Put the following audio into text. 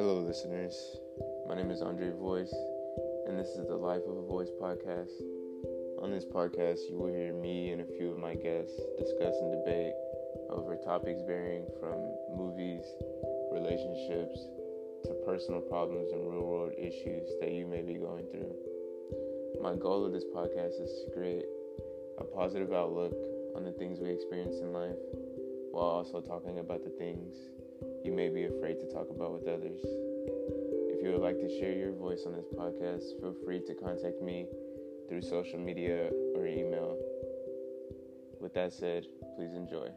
Hello, listeners. My name is Andre Voice, and this is the Life of a Voice podcast. On this podcast, you will hear me and a few of my guests discuss and debate over topics varying from movies, relationships, to personal problems and real world issues that you may be going through. My goal of this podcast is to create a positive outlook on the things we experience in life while also talking about the things you may be afraid to talk about with others. If you would like to share your voice on this podcast, feel free to contact me through social media or email. With that said, please enjoy.